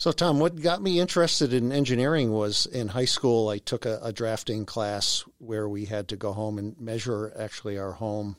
So, Tom, what got me interested in engineering was in high school, I took a, a drafting class where we had to go home and measure actually our home.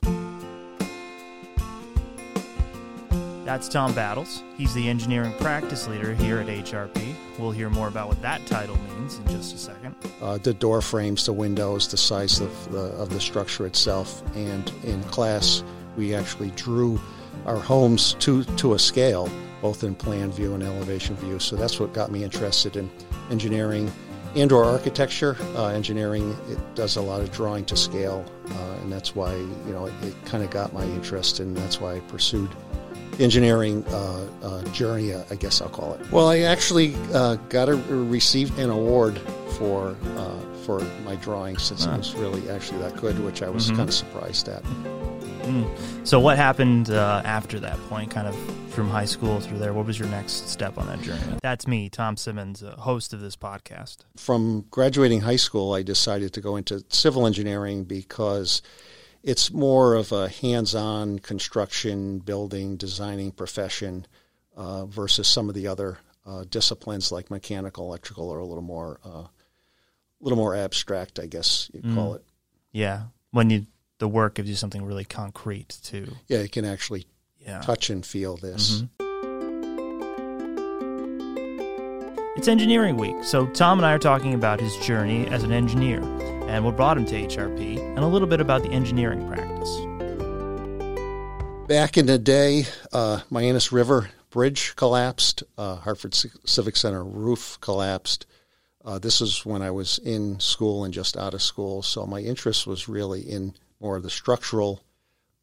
That's Tom Battles. He's the engineering practice leader here at HRP. We'll hear more about what that title means in just a second. Uh, the door frames, the windows, the size of the, of the structure itself. And in class, we actually drew our homes to, to a scale, both in plan view and elevation view. So that's what got me interested in engineering and or architecture. Uh, engineering it does a lot of drawing to scale, uh, and that's why you know it, it kind of got my interest, and that's why I pursued engineering uh, uh, journey, I guess I'll call it. Well, I actually uh, got a received an award for uh, for my drawing since it was really actually that good, which I was mm-hmm. kind of surprised at. Mm. So, what happened uh, after that point, kind of from high school through there? What was your next step on that journey? That's me, Tom Simmons, host of this podcast. From graduating high school, I decided to go into civil engineering because it's more of a hands-on construction, building, designing profession uh, versus some of the other uh, disciplines like mechanical, electrical, are a little more, uh, a little more abstract, I guess you'd mm. call it. Yeah, when you the work gives you something really concrete too. Yeah, you can actually yeah. touch and feel this. Mm-hmm. It's Engineering Week, so Tom and I are talking about his journey as an engineer and what brought him to HRP and a little bit about the engineering practice. Back in the day, uh, Mianus River Bridge collapsed, uh, Hartford Civic Center roof collapsed. Uh, this is when I was in school and just out of school, so my interest was really in more of the structural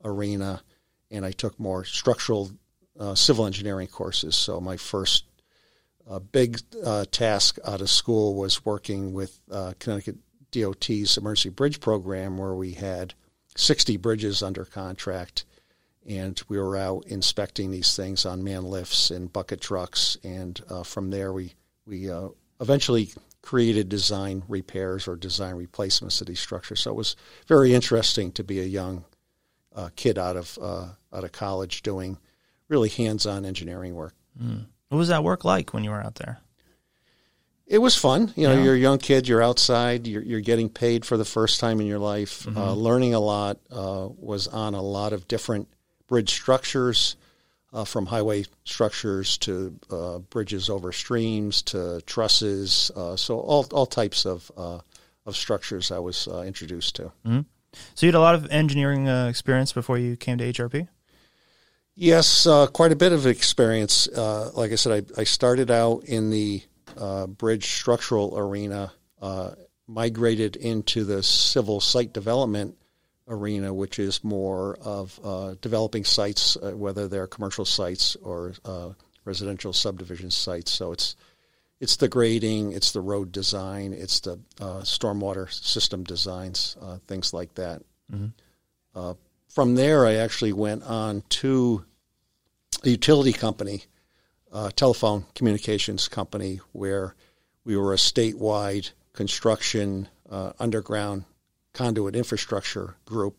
arena, and I took more structural uh, civil engineering courses. So my first a big uh, task out of school was working with uh, Connecticut DOT's emergency bridge program, where we had 60 bridges under contract, and we were out inspecting these things on man lifts and bucket trucks, and uh, from there we we uh, eventually created design repairs or design replacements of these structures. So it was very interesting to be a young uh, kid out of uh, out of college doing really hands-on engineering work. Mm. What was that work like when you were out there? It was fun. You know, yeah. you're a young kid, you're outside, you're, you're getting paid for the first time in your life, mm-hmm. uh, learning a lot, uh, was on a lot of different bridge structures, uh, from highway structures to uh, bridges over streams to trusses. Uh, so all, all types of, uh, of structures I was introduced to. Mm-hmm. So you had a lot of engineering experience before you came to HRP? Yes, uh, quite a bit of experience. Uh, like I said, I, I, started out in the uh, bridge structural arena, uh, migrated into the civil site development arena, which is more of uh, developing sites, uh, whether they're commercial sites or residential subdivision sites. So it's it's the grading, it's the road design, it's the stormwater system designs, things like that. Mm-hmm from there, I actually went on to a utility company, a telephone communications company, where we were a statewide construction uh, underground conduit infrastructure group.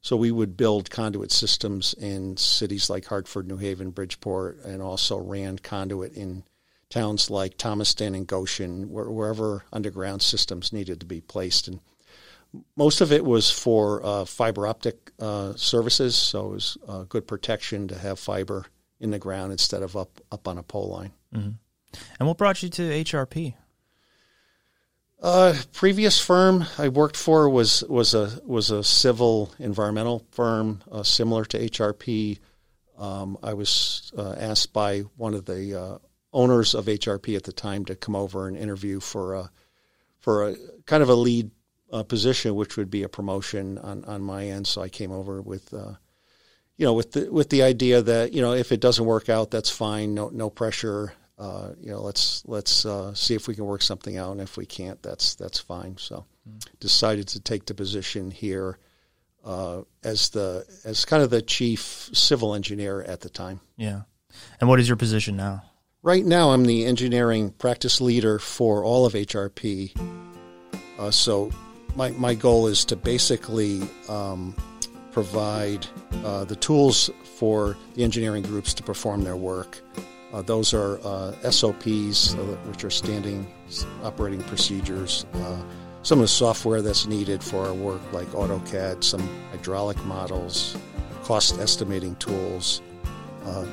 So we would build conduit systems in cities like Hartford, New Haven, Bridgeport, and also ran conduit in towns like Thomaston and Goshen, wherever underground systems needed to be placed. And most of it was for uh, fiber optic uh, services, so it was uh, good protection to have fiber in the ground instead of up up on a pole line. Mm-hmm. And what brought you to HRP? Uh, previous firm I worked for was was a was a civil environmental firm uh, similar to HRP. Um, I was uh, asked by one of the uh, owners of HRP at the time to come over and interview for a for a kind of a lead uh, position, which would be a promotion on, on my end. So I came over with, uh, you know, with the with the idea that you know if it doesn't work out, that's fine. No no pressure. Uh, you know, let's let's uh, see if we can work something out, and if we can't, that's that's fine. So mm. decided to take the position here uh, as the as kind of the chief civil engineer at the time. Yeah, and what is your position now? Right now, I'm the engineering practice leader for all of HRP. Uh, so my, my goal is to basically um, provide uh, the tools for the engineering groups to perform their work. Uh, those are uh, SOPs, uh, which are standing operating procedures. Uh, some of the software that's needed for our work, like AutoCAD, some hydraulic models, cost estimating tools, uh,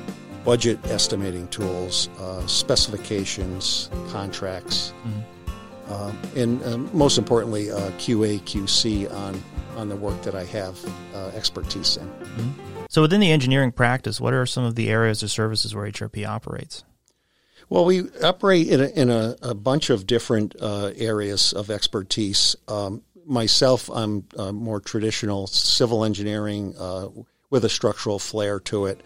budget estimating tools, uh, specifications, contracts, mm-hmm. uh, and uh, most importantly, uh, QA, QC on, on the work that I have uh, expertise in. Mm-hmm. So, within the engineering practice, what are some of the areas or services where HRP operates? Well, we operate in a, in a, a bunch of different uh, areas of expertise. Um, myself, I'm more traditional civil engineering with a structural flair to it.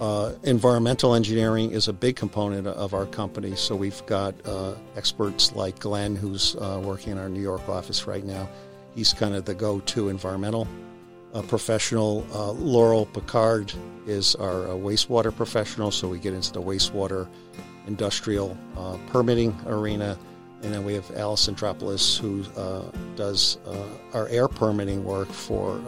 Uh, environmental engineering is a big component of our company. So we've got uh, experts like Glenn, who's uh, working in our New York office right now. He's kind of the go to environmental uh, professional. Uh, Laurel Picard is our uh, wastewater professional. So we get into the wastewater industrial permitting arena. And then we have Allison Tropolis, who does our air permitting work for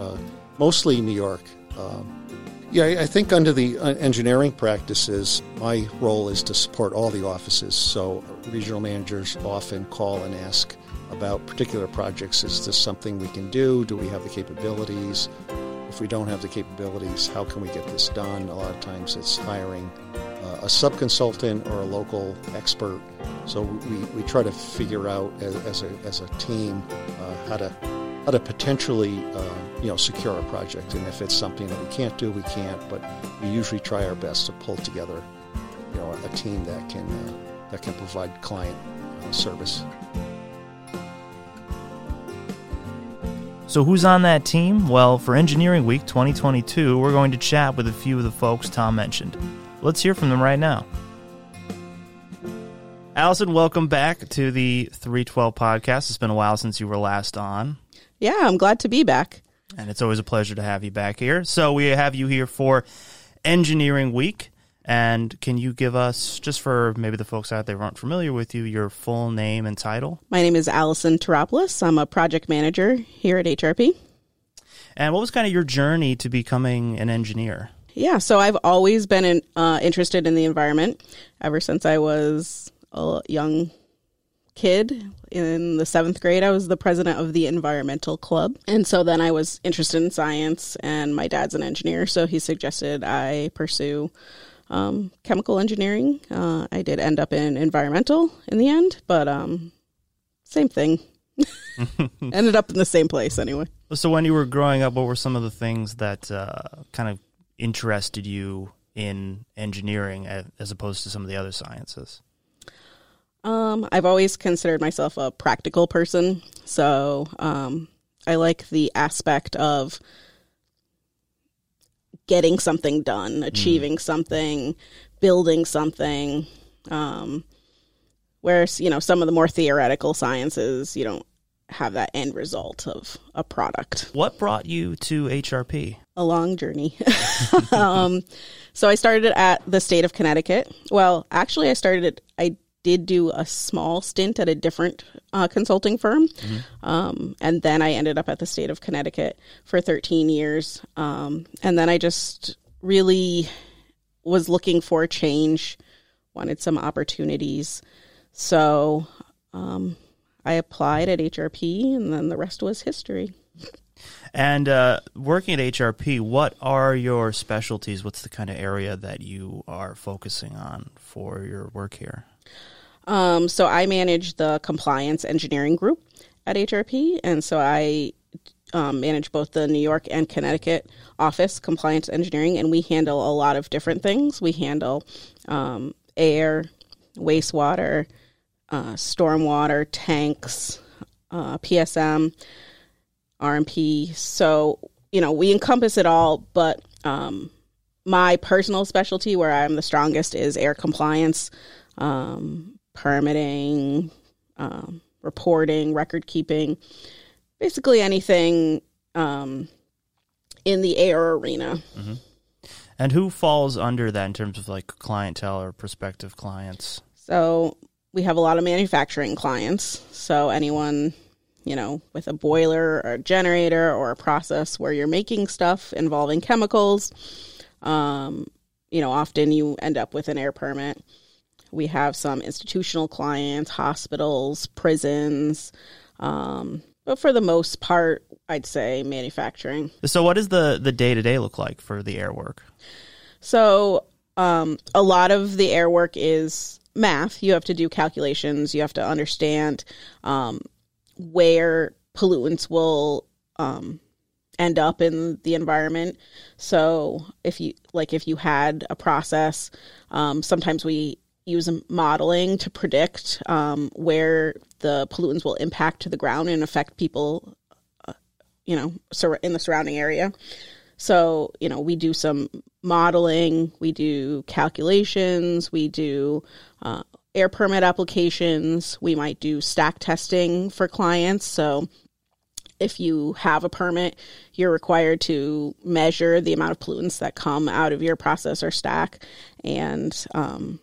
mostly New York. Um, yeah, I think under the uh, engineering practices, my role is to support all the offices. So regional managers often call and ask about particular projects. Is this something we can do? Do we have the capabilities? If we don't have the capabilities, how can we get this done? A lot of times it's hiring uh, a subconsultant or a local expert. So we, we try to figure out as, as, a, as a team uh, how to how to potentially uh, you know secure a project. And if it's something that we can't do, we can't. But we usually try our best to pull together you know a team that can uh, that can provide client uh, service. So, who's on that team? Well, for Engineering Week 2022, we're going to chat with a few of the folks Tom mentioned. Let's hear from them right now. Allison, welcome back to the 312 podcast. It's been a while since you were last on. Yeah, I'm glad to be back. And it's always a pleasure to have you back here. So we have you here for Engineering Week. And can you give us, just for maybe the folks out there who aren't familiar with you, your full name and title? My name is Allison Taropoulos. I'm a project manager here at HRP. And what was kind of your journey to becoming an engineer? Yeah, so I've always been in, uh, interested in the environment ever since I was a young kid in the seventh grade, I was the president of the environmental club. And so then I was interested in science, and my dad's an engineer, so he suggested I pursue um, chemical engineering. Uh, I did end up in environmental in the end, but um, same thing. Ended up in the same place anyway. So, when you were growing up, what were some of the things that uh, kind of interested you in engineering as opposed to some of the other sciences? Um, I've always considered myself a practical person, so um, I like the aspect of getting something done, mm. achieving mm. something, building something. Um, whereas you know some of the more theoretical sciences, you don't have that end result of a product. What brought you to HRP? A long journey. um, so I started at the state of Connecticut. Well, actually, I started. I did do a small stint at a different uh, consulting firm. Mm-hmm. Um, and then I ended up at the state of Connecticut for 13 years. Um, and then I just really was looking for change, wanted some opportunities. So um, I applied at HRP, and then the rest was history. And uh, working at HRP, what are your specialties? What's the kind of area that you are focusing on for your work here? Um, so I manage the compliance engineering group at HRP, and so I um, manage both the New York and Connecticut office compliance engineering, and we handle a lot of different things. We handle um, air, wastewater, uh, stormwater, tanks, uh, PSM, RMP. So you know we encompass it all, but um, my personal specialty, where I'm the strongest, is air compliance. Um, permitting, um, reporting, record keeping, basically anything um, in the air arena. Mm-hmm. And who falls under that in terms of like clientele or prospective clients? So we have a lot of manufacturing clients. So anyone, you know, with a boiler or a generator or a process where you're making stuff involving chemicals, um, you know, often you end up with an air permit. We have some institutional clients, hospitals, prisons, um, but for the most part, I'd say manufacturing. So, what does the the day to day look like for the air work? So, um, a lot of the air work is math. You have to do calculations. You have to understand um, where pollutants will um, end up in the environment. So, if you like, if you had a process, um, sometimes we use modeling to predict um, where the pollutants will impact to the ground and affect people, uh, you know, sur- in the surrounding area. So, you know, we do some modeling, we do calculations, we do uh, air permit applications, we might do stack testing for clients. So, if you have a permit, you're required to measure the amount of pollutants that come out of your process or stack and um,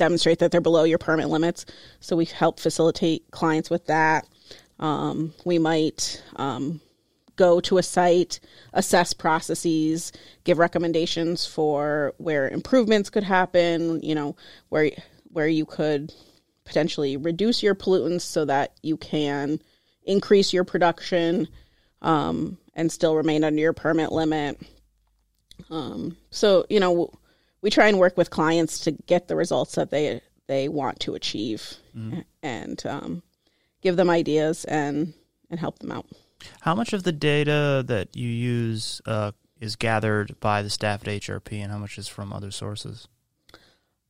demonstrate that they're below your permit limits. So we help facilitate clients with that. Um, we might um, go to a site, assess processes, give recommendations for where improvements could happen. You know where where you could potentially reduce your pollutants so that you can increase your production um, and still remain under your permit limit. Um, so you know we try and work with clients to get the results that they they want to achieve mm-hmm. and um, give them ideas and and help them out. How much of the data that you use uh, is gathered by the staff at HRP, and how much is from other sources?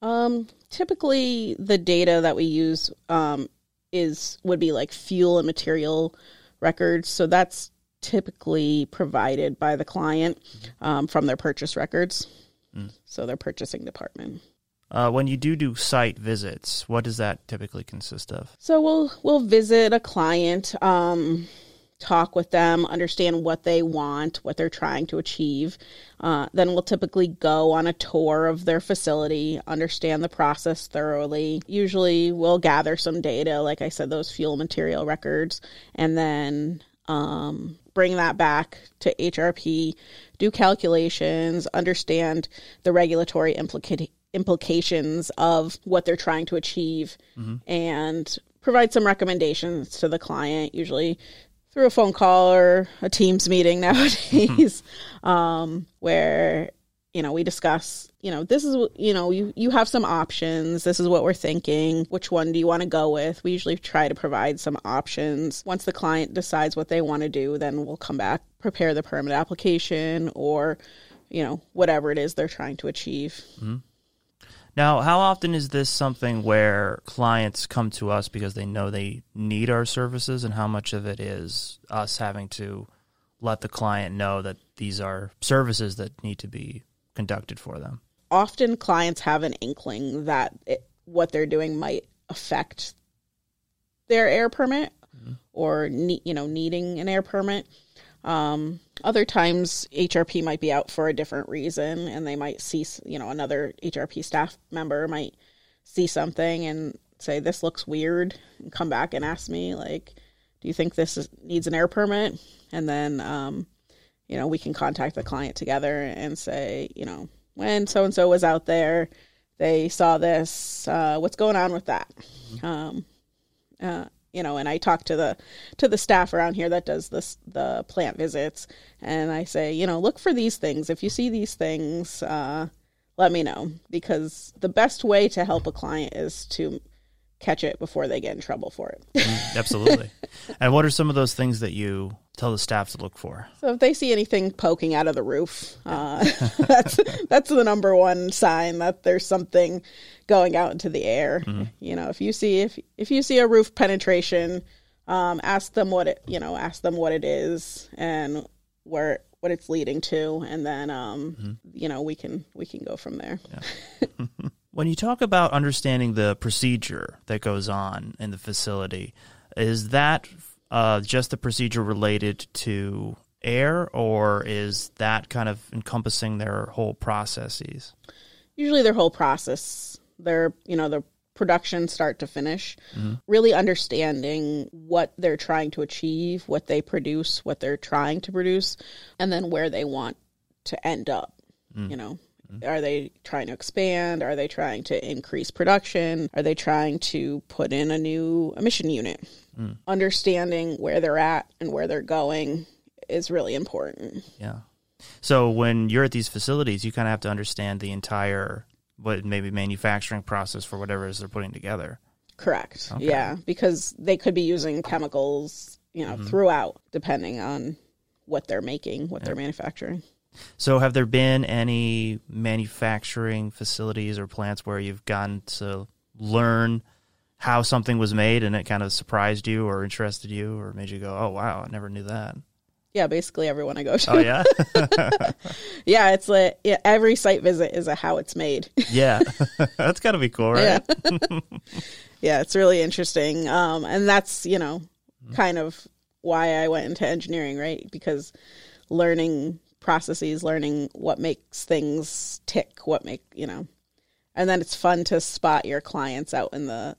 Um, typically, the data that we use um, is would be like fuel and material records. So that's typically provided by the client mm-hmm. um, from their purchase records. Mm. So their purchasing department. Uh, when you do do site visits, what does that typically consist of? So we'll we'll visit a client, um, talk with them, understand what they want, what they're trying to achieve. Uh, then we'll typically go on a tour of their facility, understand the process thoroughly. Usually, we'll gather some data, like I said, those fuel material records, and then um, bring that back to HRP, do calculations, understand the regulatory implica- implications of what they're trying to achieve, mm-hmm. and provide some recommendations to the client, usually through a phone call or a Teams meeting nowadays, um, where you know we discuss you know this is you know you you have some options. This is what we're thinking. Which one do you want to go with? We usually try to provide some options. Once the client decides what they want to do then we'll come back prepare the permit application or you know whatever it is they're trying to achieve. Mm-hmm. now how often is this something where clients come to us because they know they need our services and how much of it is us having to let the client know that these are services that need to be conducted for them. Often clients have an inkling that it, what they're doing might affect their air permit mm-hmm. or ne- you know needing an air permit. Um, other times HRP might be out for a different reason and they might see you know another HRP staff member might see something and say this looks weird and come back and ask me like do you think this is, needs an air permit and then um, you know, we can contact the client together and say, you know, when so and so was out there, they saw this. Uh, what's going on with that? Mm-hmm. Um, uh, you know, and I talk to the to the staff around here that does this the plant visits, and I say, you know, look for these things. If you see these things, uh, let me know because the best way to help a client is to catch it before they get in trouble for it. mm, absolutely. And what are some of those things that you tell the staff to look for? So if they see anything poking out of the roof, uh, that's that's the number one sign that there's something going out into the air. Mm-hmm. You know, if you see if if you see a roof penetration, um, ask them what it you know ask them what it is and where what it's leading to, and then um, mm-hmm. you know we can we can go from there. Yeah. When you talk about understanding the procedure that goes on in the facility, is that uh, just the procedure related to air, or is that kind of encompassing their whole processes? Usually, their whole process. Their you know the production start to finish. Mm-hmm. Really understanding what they're trying to achieve, what they produce, what they're trying to produce, and then where they want to end up. Mm. You know, Are they trying to expand? Are they trying to increase production? Are they trying to put in a new emission unit? Mm. Understanding where they're at and where they're going is really important. Yeah. So when you're at these facilities, you kind of have to understand the entire what maybe manufacturing process for whatever it is they're putting together. Correct. Yeah, because they could be using chemicals, you know, mm-hmm. throughout, depending on what they're making, what they're manufacturing. So have there been any manufacturing facilities or plants where you've gotten to learn how something was made and it kind of surprised you or interested you or made you go, "Oh wow, I never knew that." Yeah, basically everyone I go to. Oh yeah. yeah, it's like yeah, every site visit is a how it's made. yeah. That's got to be cool, right? Yeah. yeah, it's really interesting. Um, and that's, you know, kind of why I went into engineering, right? Because learning processes, learning what makes things tick, what make, you know, and then it's fun to spot your clients out in the,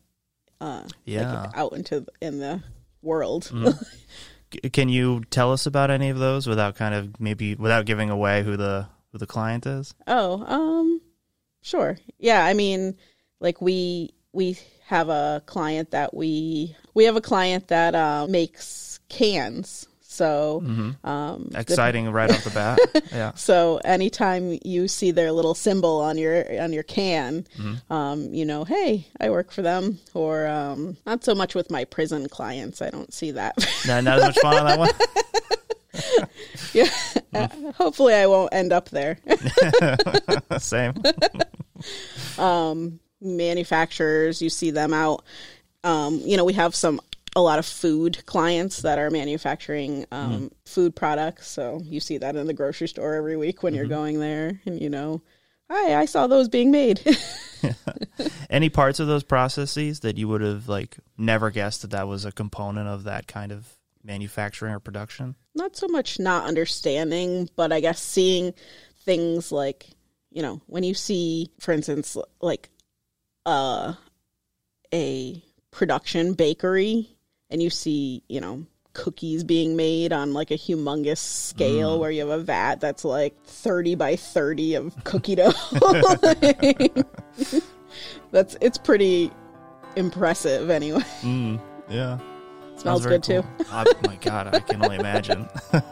uh, Yeah. like out into in the world. C- Can you tell us about any of those without kind of maybe without giving away who the who the client is? Oh, um, sure. Yeah, I mean, like we we have a client that we we have a client that uh, makes cans. So, um, the- Exciting right off the bat. Yeah. so anytime you see their little symbol on your on your can, um, you know, hey, I work for them. Or um, not so much with my prison clients. I don't see that. Not, not as much fun on that one. yeah, Uh, hopefully I won't end up there. Same. manufacturers you see them out um, you know we have some a lot of food clients that are manufacturing um, food products. So you see that in the grocery store every week when you're going there and you know hi i saw those being made. Any parts of those processes that you would have like never guessed that that was a component of that kind of manufacturing or production? not so much not understanding but i guess seeing things like you know when you see for instance like uh a production bakery and you see you know cookies being made on like a humongous scale where you have a vat that's like 30 by 30 of cookie dough that's it's pretty impressive anyway Mm, yeah. smells good too cool. oh my god, I can only imagine.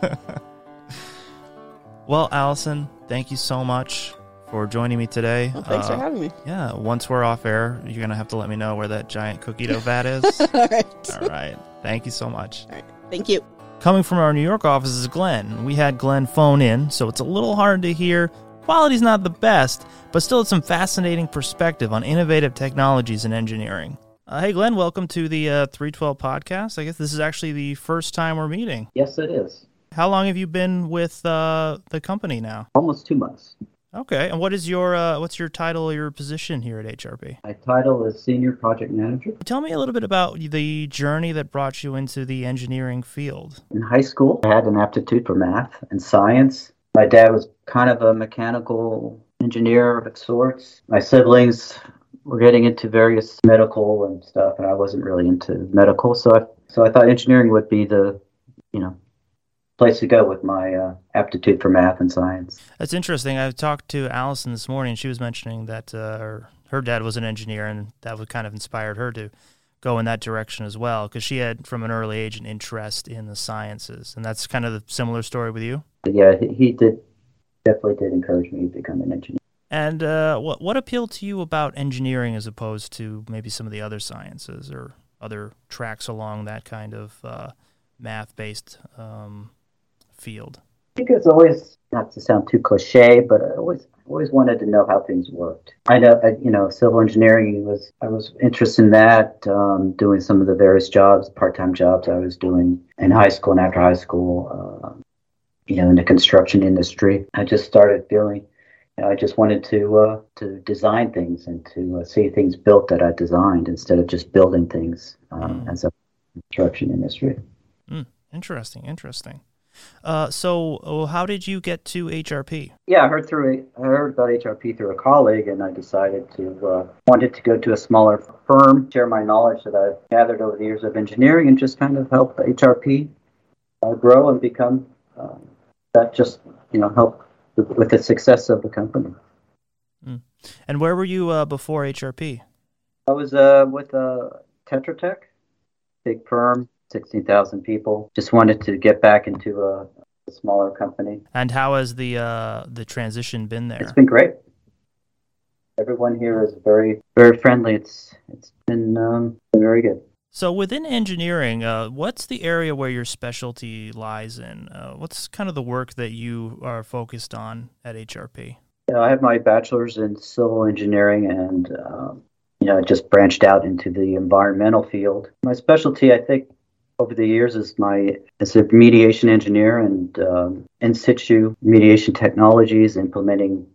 well, Allison, thank you so much for joining me today. well, thanks for Uh, having me Yeah, once we're off air, you're gonna have to let me know where that giant cookie dough vat is. all right All right. Thank you so much. all right thank you Coming from our New York office is Glenn. We had Glenn phone in, so it's a little hard to hear. Quality's not the best, but still it's some fascinating perspective on innovative technologies in engineering. Uh, hey, Glenn, welcome to the uh, 312 podcast. I guess this is actually the first time we're meeting. Yes, it is. How long have you been with uh, the company now? Almost two months. Okay, and what is your uh, what's your title or your position here at HRP? My title is Senior Project Manager. Tell me a little bit about the journey that brought you into the engineering field. In high school, I had an aptitude for math and science. My dad was kind of a mechanical engineer of sorts. My siblings were getting into various medical and stuff, and I wasn't really into medical, so I so I thought engineering would be the, you know, place to go with my uh, aptitude for math and science. That's interesting. I talked to Allison this morning. She was mentioning that uh, her, dad was an engineer, and that would kind of inspired her to go in that direction as well, because she had from an early age an interest in the sciences, and that's kind of the similar story with you. Yeah, he, he did definitely did encourage me to become an engineer. And uh, what what appealed to you about engineering as opposed to maybe some of the other sciences or other tracks along that kind of uh, math based um, field? I think it's always not to sound too cliche, but I always always wanted to know how things worked. I know, I, you know, civil engineering was I was interested in that, um, doing some of the various jobs, part time jobs I was doing in high school and after high school. Uh, you know, in the construction industry, I just started feeling. You know, I just wanted to uh, to design things and to uh, see things built that I designed instead of just building things um, Mm. as a construction industry. Mm. Interesting, interesting. Uh, so, uh, how did you get to HRP? Yeah, I heard through I heard about HRP through a colleague, and I decided to uh, wanted to go to a smaller firm, share my knowledge that I've gathered over the years of engineering, and just kind of help HRP uh, grow and become uh, that just you know help with, with the success of the company. And where were you uh, before HRP? I was uh, with uh, Tetra Tech, big firm, 16,000 people. Just wanted to get back into a, a smaller company. And how has the uh, the transition been there? It's been great. Everyone here is very, very friendly. It's it's been, um, been very good. So within engineering, uh, what's the area where your specialty lies in? Uh, what's kind of the work that you are focused on at HRP? Yeah, I have my bachelor's in civil engineering and, um, you know, just branched out into the environmental field. My specialty, I think, over the years is my as a remediation engineer and um, in situ remediation technologies, implementing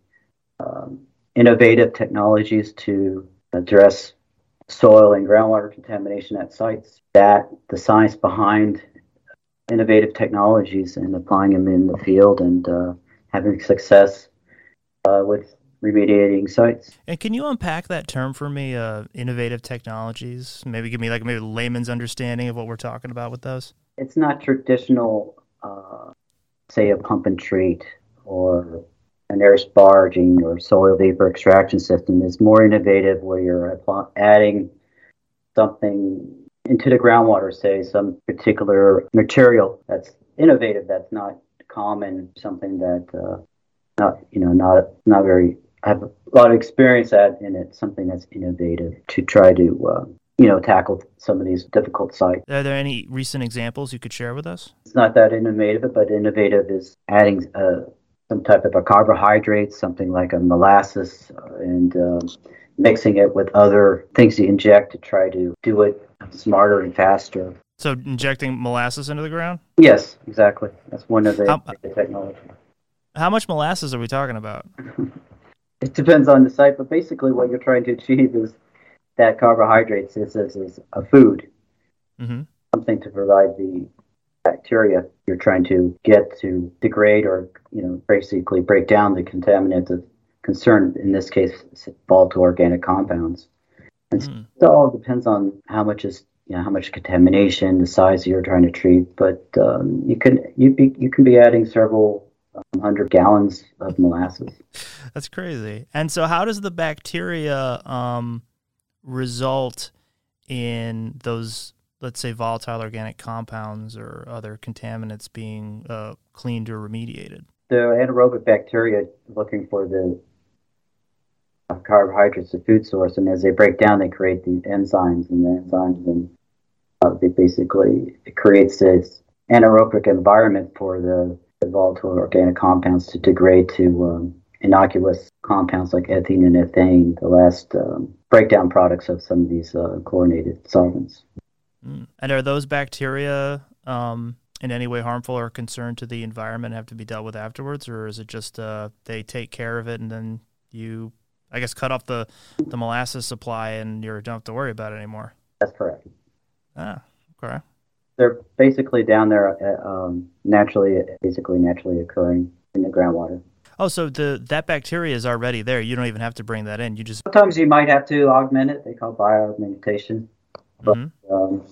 um, innovative technologies to address soil and groundwater contamination at sites. That the science behind innovative technologies and applying them in the field and uh, having success uh, with remediating sites. And can you unpack that term for me? Uh, innovative technologies. Maybe give me like maybe layman's understanding of what we're talking about with those. It's not traditional, uh, say, a pump and treat or an air sparging or soil vapor extraction system. It's more innovative where you're adding something into the groundwater, say some particular material that's innovative, that's not common, something that uh, not you know not not very have a lot of experience at and it's something that's innovative to try to uh, you know tackle some of these difficult sites. Are there any recent examples you could share with us? It's not that innovative, but innovative is adding uh, some type of a carbohydrate, something like a molasses, and um, mixing it with other things you inject to try to do it smarter and faster. So injecting molasses into the ground? Yes, exactly. That's one of the, How- the technology. How much molasses are we talking about? It depends on the site, but basically what you're trying to achieve is that carbohydrates is, is, is a food, hmm something to provide the bacteria you're trying to get to degrade or, you know, basically break down the contaminants of concern. In this case, volatile organic compounds. And so Mm. it all depends on how much is, you know, how much contamination, the size you're trying to treat. But um, you can you be you can be adding several um, hundred gallons of molasses. That's crazy. And so, how does the bacteria um, result in those, let's say, volatile organic compounds or other contaminants being uh, cleaned or remediated? the anaerobic bacteria looking for the carbohydrates, the food source, and as they break down, they create these enzymes, and the enzymes, and uh, they basically it creates this anaerobic environment for the, the volatile organic compounds to degrade to um, innocuous compounds like ethene and ethane, the last um, breakdown products of some of these uh, chlorinated solvents. Mm. And are those bacteria um, in any way harmful or concern to the environment have to be dealt with afterwards, or is it just uh, they take care of it and then you, I guess, cut off the, the molasses supply and you don't have to worry about it anymore? That's correct. Ah, okay. They're basically down there uh, um, naturally, basically naturally occurring in the groundwater. Oh, so the that bacteria is already there. You don't even have to bring that in. You just Sometimes you might have to augment it. They call it bioaugmentation. But Mhm. um,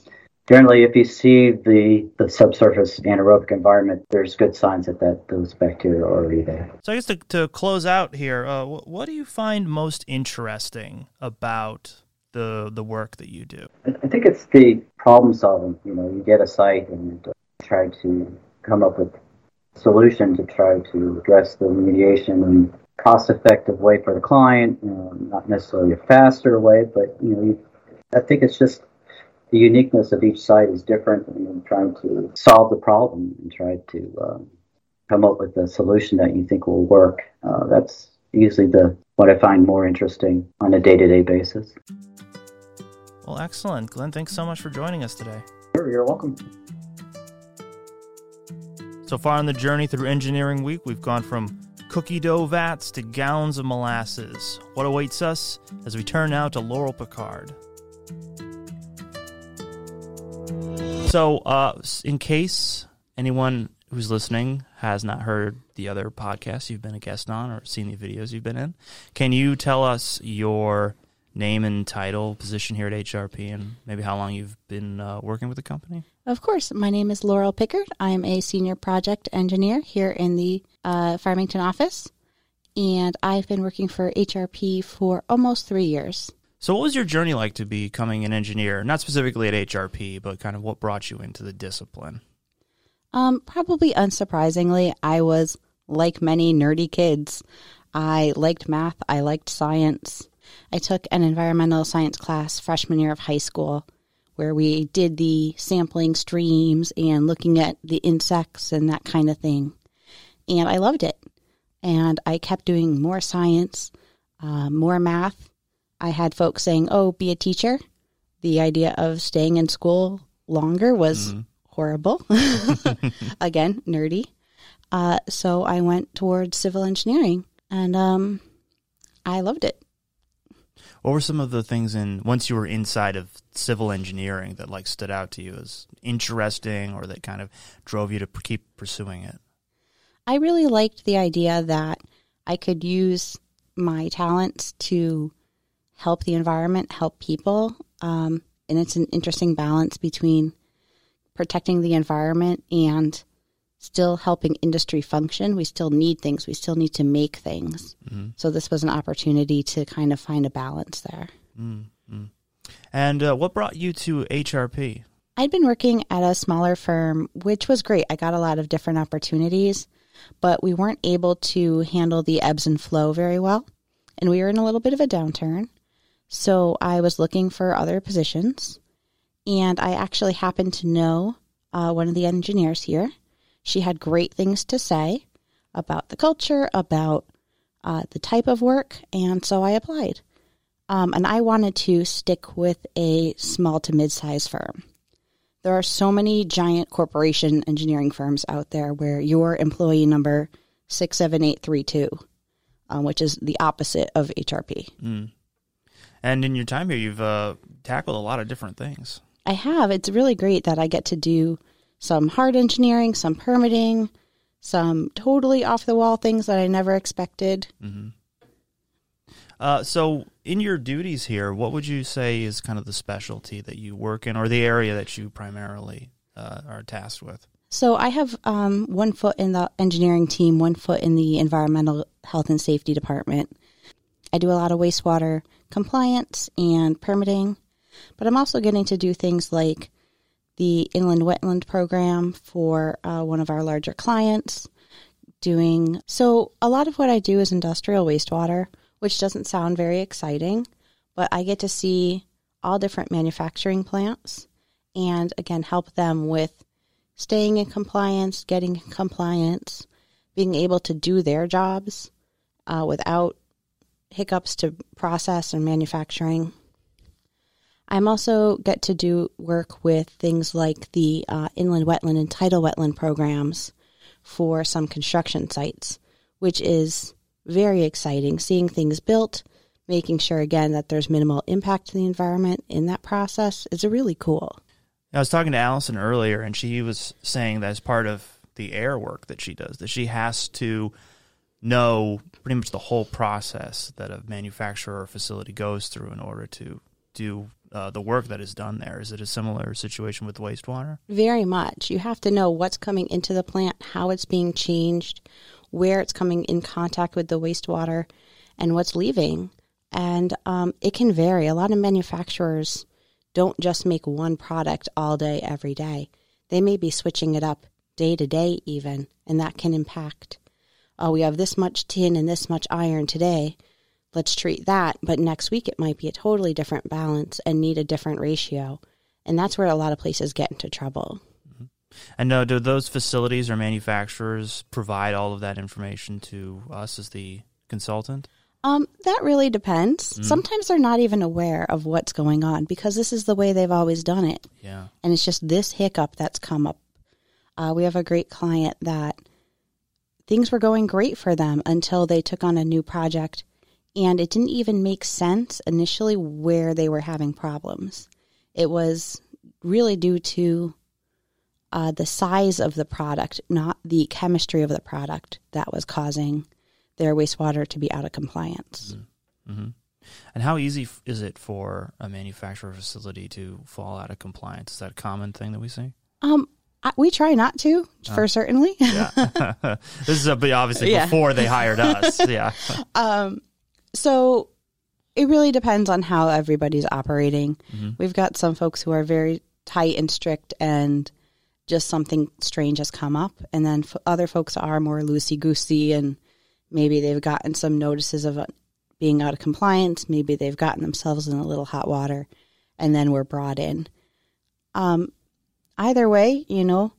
generally, if you see the, the subsurface anaerobic environment, there's good signs that, that those bacteria are already there. So I guess to, to close out here, uh, what, what do you find most interesting about the the work that you do? I think it's the problem solving. You know, you get a site and uh, try to come up with a solution to try to address the remediation in cost effective way for the client. You know, not necessarily a faster way, but you know, you, I think it's just the uniqueness of each site is different, and you're trying to solve the problem and try to um, come up with a solution that you think will work. Uh, that's usually the what I find more interesting on a day to day basis. Well, excellent, Glenn. Thanks so much for joining us today. Sure, you're welcome. So far on the journey through Engineering Week, we've gone from cookie dough vats to gallons of molasses. What awaits us as we turn now to Laurel Picard? So, uh, in case anyone who's listening has not heard the other podcasts you've been a guest on or seen the videos you've been in, can you tell us your name and title, position here at HRP, and maybe how long you've been uh, working with the company? Of course. My name is Laurel Pickard. I am a senior project engineer here in the uh, Farmington office. and I've been working for HRP for almost three years. So, what was your journey like to becoming an engineer? Not specifically at HRP, but kind of what brought you into the discipline? Um, probably unsurprisingly, I was like many nerdy kids. I liked math, I liked science. I took an environmental science class freshman year of high school where we did the sampling streams and looking at the insects and that kind of thing. And I loved it. And I kept doing more science, uh, more math. I had folks saying, oh, be a teacher. The idea of staying in school longer was mm-hmm. horrible. Again, nerdy. Uh, so I went towards civil engineering and um, I loved it. What were some of the things in once you were inside of civil engineering that like stood out to you as interesting or that kind of drove you to keep pursuing it? I really liked the idea that I could use my talents to help the environment, help people. Um, and it's an interesting balance between protecting the environment and still helping industry function. We still need things. We still need to make things. Mm-hmm. So this was an opportunity to kind of find a balance there. Mm-hmm. And uh, what brought you to HRP? I'd been working at a smaller firm, which was great. I got a lot of different opportunities, but we weren't able to handle the ebbs and flow very well. And we were in a little bit of a downturn. So I was looking for other positions. And I actually happened to know uh, one of the engineers here she had great things to say about the culture, about uh, the type of work, and so I applied. Um, and I wanted to stick with a small to mid sized firm. There are so many giant corporation engineering firms out there where your employee number 67832, um, which is the opposite of HRP. Mm. And in your time here, you've uh, tackled a lot of different things. I have. It's really great that I get to do some hard engineering, some permitting, some totally off the wall things that I never expected. Mm-hmm. Uh, so, in your duties here, what would you say is kind of the specialty that you work in, or the area that you primarily uh, are tasked with? So, I have um, one foot in the engineering team, one foot in the environmental health and safety department. I do a lot of wastewater compliance and permitting, but I'm also getting to do things like the inland wetland program for uh, one of our larger clients. Doing so, a lot of what I do is industrial wastewater, which doesn't sound very exciting, but I get to see all different manufacturing plants and again help them with staying in compliance, getting in compliance, being able to do their jobs uh, without hiccups to process and manufacturing. I'm also get to do work with things like the uh, inland wetland and tidal wetland programs for some construction sites, which is very exciting. Seeing things built, making sure again that there's minimal impact to the environment in that process is really cool. I was talking to Allison earlier, and she was saying that as part of the air work that she does, that she has to know pretty much the whole process that a manufacturer or facility goes through in order to do uh, the work that is done there. Is it a similar situation with wastewater? Very much. You have to know what's coming into the plant, how it's being changed, where it's coming in contact with the wastewater, and what's leaving. And um, it can vary. A lot of manufacturers don't just make one product all day, every day. They may be switching it up day to day, even, and that can impact. Oh, we have this much tin and this much iron today let's treat that. But next week, it might be a totally different balance and need a different ratio. And that's where a lot of places get into trouble. Mm-hmm. And now, do those facilities or manufacturers provide all of that information to us as the consultant? Um, that really depends. Mm. Sometimes they're not even aware of what's going on because this is the way they've always done it. Yeah. And it's just this hiccup that's come up. Uh, we have a great client that things were going great for them until they took on a new project and it didn't even make sense initially where they were having problems. It was really due to uh, the size of the product, not the chemistry of the product, that was causing their wastewater to be out of compliance. Mm-hmm. Mm-hmm. And how easy is it for a manufacturer facility to fall out of compliance? Is that a common thing that we see? Um, I, we try not to, for certainly. Yeah. this is uh, obviously Yeah. before they hired us. Yeah. So it really depends on how everybody's operating. Mm-hmm. We've got some folks who are very tight and strict, and just something strange has come up, and then f- other folks are more loosey goosey, and maybe they've gotten some notices of uh, being out of compliance. Maybe they've gotten themselves in a little hot water, and then we're brought in. Um, either way, you know,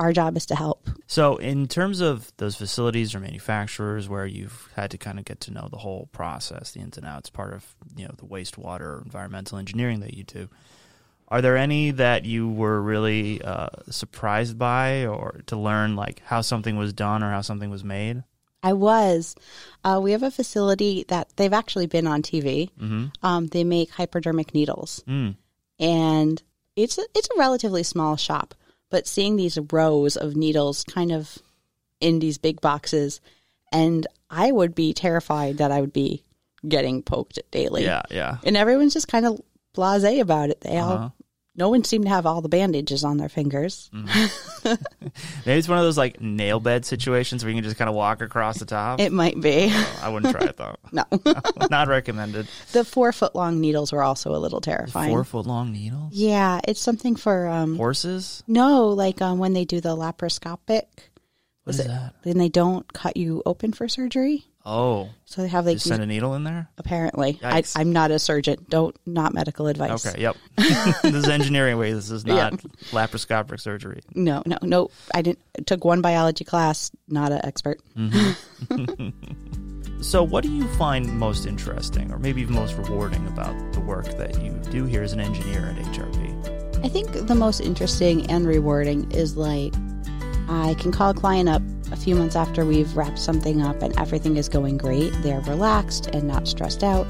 our job is to help. So, in terms of those facilities or manufacturers where you've had to kind of get to know the whole process, the ins and outs, part of you know the wastewater environmental engineering that you do, are there any that you were really uh, surprised by, or to learn like how something was done or how something was made? I was. Uh, we have a facility that they've actually been on TV. Mm-hmm. Um, they make hypodermic needles, Mm. and it's a, it's a relatively small shop. But seeing these rows of needles, kind of in these big boxes, and I would be terrified that I would be getting poked daily. Yeah, yeah. and everyone's just kind of blasé about it. They all, Uh-huh. No one seemed to have all the bandages on their fingers. Maybe it's one of those like nail bed situations where you can just kind of walk across the top. It might be. I wouldn't try it though. no, Not recommended. the four foot long needles were also a little terrifying. Four foot long needles. Yeah, it's something for um Horses. no, like um when they do the laparoscopic, What is that? then they don't cut you open for surgery. Oh, So they have like send a needle in there. apparently. I. I'm not a surgeon. Don't not medical advice. Okay, yep. this is engineering way. This is Yeah. not laparoscopic surgery. No, no, no. I didn't. I took one biology class. Not an expert. Mm-hmm. So, what do you find most interesting, or maybe even most rewarding about the work that you do here as an engineer at HRP? I think the most interesting and rewarding is like I can call a client up a few months after we've wrapped something up and everything is going great. They're relaxed and not stressed out,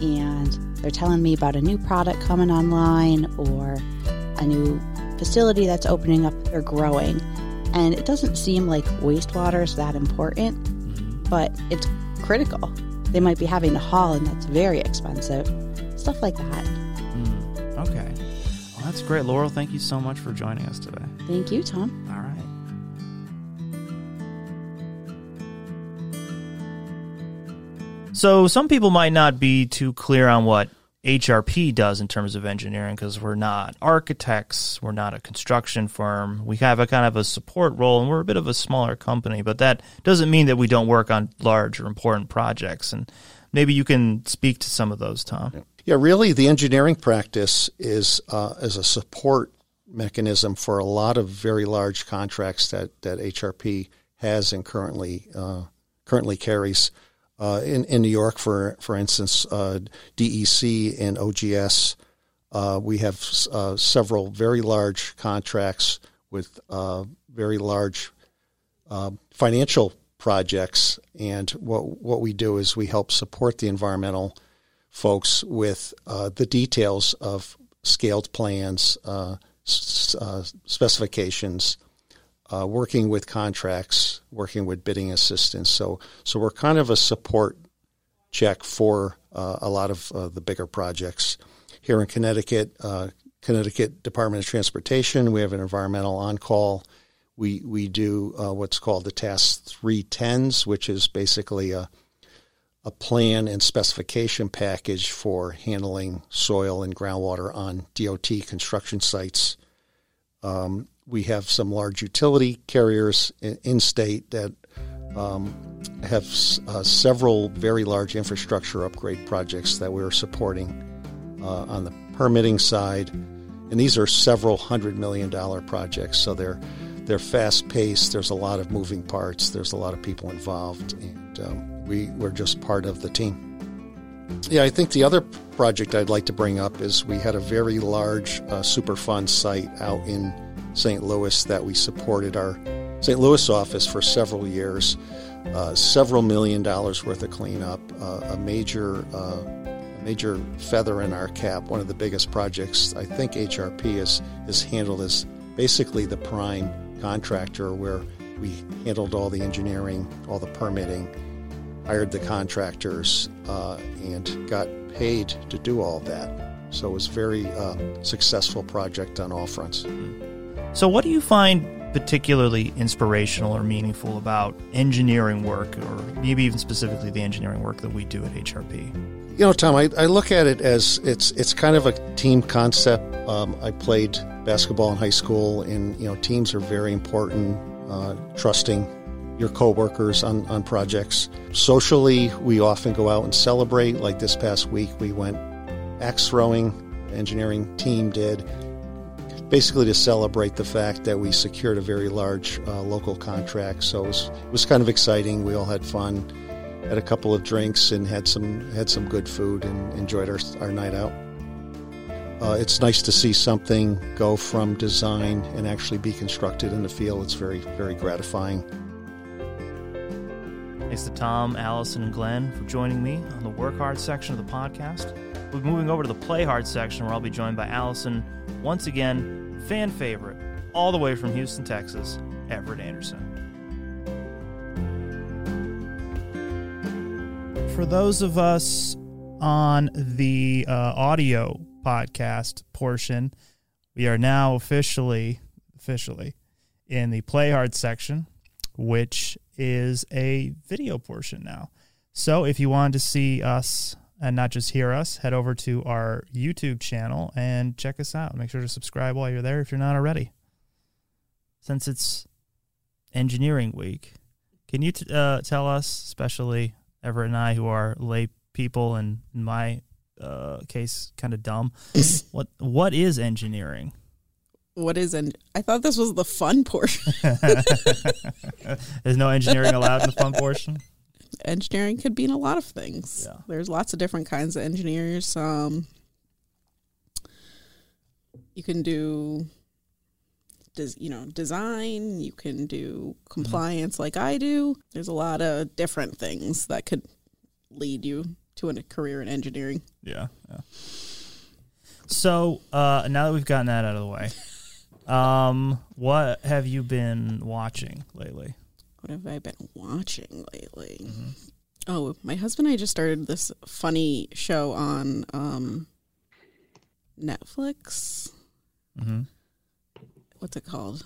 and they're telling me about a new product coming online or a new facility that's opening up or growing. And it doesn't seem like wastewater is that important, but it's critical. They might be having to haul, and that's very expensive. Stuff like that. Hmm, okay. Well, that's great. Laurel, thank you so much for joining us today. Thank you, Tom. All right. So, some people might not be too clear on what HRP does in terms of engineering because we're not architects, we're not a construction firm. We have a kind of a support role and we're a bit of a smaller company, but that doesn't mean that we don't work on large or important projects. And maybe you can speak to some of those, Tom. Yeah, really, the engineering practice is uh, a support mechanism for a lot of very large contracts that, that HRP has and currently uh, currently carries. Uh, in in New York, for for instance, uh, DEC and OGS, uh, we have uh, several very large contracts with uh, very large financial projects, and what what we do is we help support the environmental folks with the details of scaled plans, s- specifications, uh, working with contracts, working with bidding assistance. So, so we're kind of a support check for uh, a lot of uh, the bigger projects here in Connecticut. Uh, Connecticut Department of Transportation, we have an environmental on call. We we do uh, what's called the Task 310s, which is basically a a plan and specification package for handling soil and groundwater on DOT construction sites. Um, we have some large utility carriers in, in state that um, have uh, several very large infrastructure upgrade projects that we're supporting uh, on the permitting side, and these are several hundred million dollar projects. So they're they're fast paced. There's a lot of moving parts. There's a lot of people involved, and um, we we're just part of the team. Yeah, I think the other project I'd like to bring up is we had a very large uh, Superfund site out in St. Louis that we supported our St. Louis office for several years. Uh, several million dollars worth of cleanup, uh, a major uh, a major feather in our cap. One of the biggest projects I think HRP has is handled as basically the prime contractor, where we handled all the engineering, all the permitting, hired the contractors, uh, and got paid to do all that. So it was a very uh, successful project on all fronts. So, what do you find particularly inspirational or meaningful about engineering work, or maybe even specifically the engineering work that we do at HRP? You know, Tom, I, I look at it as it's it's kind of a team concept. Um, I played basketball in high school, and you know, teams are very important. Uh, trusting your coworkers on, on projects. Socially, we often go out and celebrate. Like this past week, we went axe throwing. engineering team did basically to celebrate the fact that we secured a very large uh, local contract. So it was, it was kind of exciting. We all had fun, had a couple of drinks, and had some had some good food and enjoyed our, our night out. Uh, it's nice to see something go from design and actually be constructed in the field. It's very very gratifying. Thanks to Tom, Allison, and Glenn for joining me on the Work Hard section of the podcast. We're moving over to the Play Hard section where I'll be joined by Allison once again fan favorite, all the way from Houston, Texas, Everett Anderson. For those of us on the uh, audio podcast portion, we are now officially officially in the play hard section, which is a video portion now. So if you wanted to see us and not just hear us, head over to our YouTube channel and check us out. Make sure to subscribe while you're there if you're not already. Since it's engineering week, can you t- uh, tell us, especially Everett and I, who are lay people and in my uh, case, kind of dumb, what what is engineering? What is and I thought this was the fun portion. There's no engineering allowed in the fun portion engineering could be in a lot of things. Yeah. There's lots of different kinds of engineers. Um, you can do, des- you know, design. You can do compliance, mm-hmm. like I do. There's a lot of different things that could lead you to a career in engineering. Yeah. yeah. So uh, now that we've gotten that out of the way, um, what have you been watching lately? What have I been watching lately? Mm-hmm. Oh, my husband and I just started this funny show on um, Netflix. Mm-hmm. What's it called?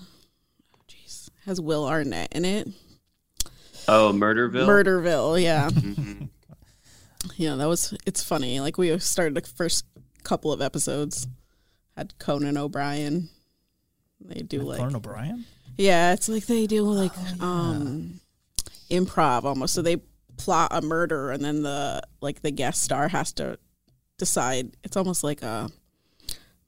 Oh, jeez, has Will Arnett in it. Oh, Murderville. Murderville, yeah. Mm-hmm. yeah, that was. It's funny. Like we started the first couple of episodes. Had Conan O'Brien. They do like Conan O'Brien. Yeah, it's like they do like oh, yeah. um improv almost. So they plot a murder and then the like the guest star has to decide. It's almost like a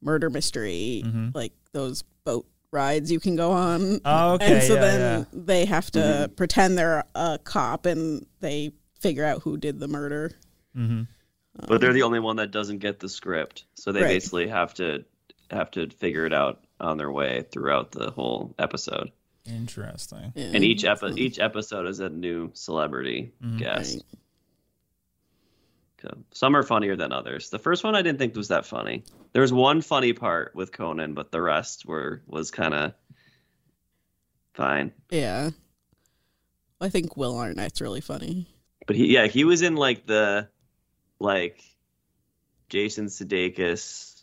murder mystery, mm-hmm. like those boat rides you can go on. Oh, okay. And so yeah, then yeah. they have to mm-hmm. pretend they're a cop and they figure out who did the murder. Mm-hmm. Um, but they're the only one that doesn't get the script, so they right. basically have to have to figure it out on their way throughout the whole episode. Interesting. Yeah. And each epi- each episode is a new celebrity mm-hmm. guest. Right. Some are funnier than others. The first one I didn't think was that funny. There was one funny part with Conan, but the rest were was kind of fine. Yeah. I think Will Arnett's really funny. But he yeah, he was in like the like Jason Sudeikis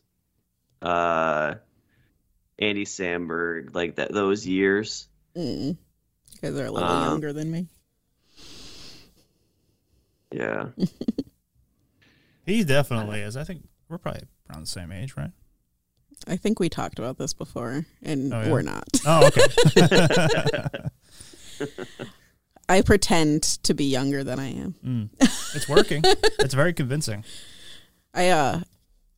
uh Andy Samberg, like that those years. Mm. You guys are a little um, younger than me. Yeah. he definitely is. I think we're probably around the same age, right? I think we talked about this before, and oh, yeah? we're not. Oh, okay. I pretend to be younger than I am. Mm. It's working. it's very convincing. I uh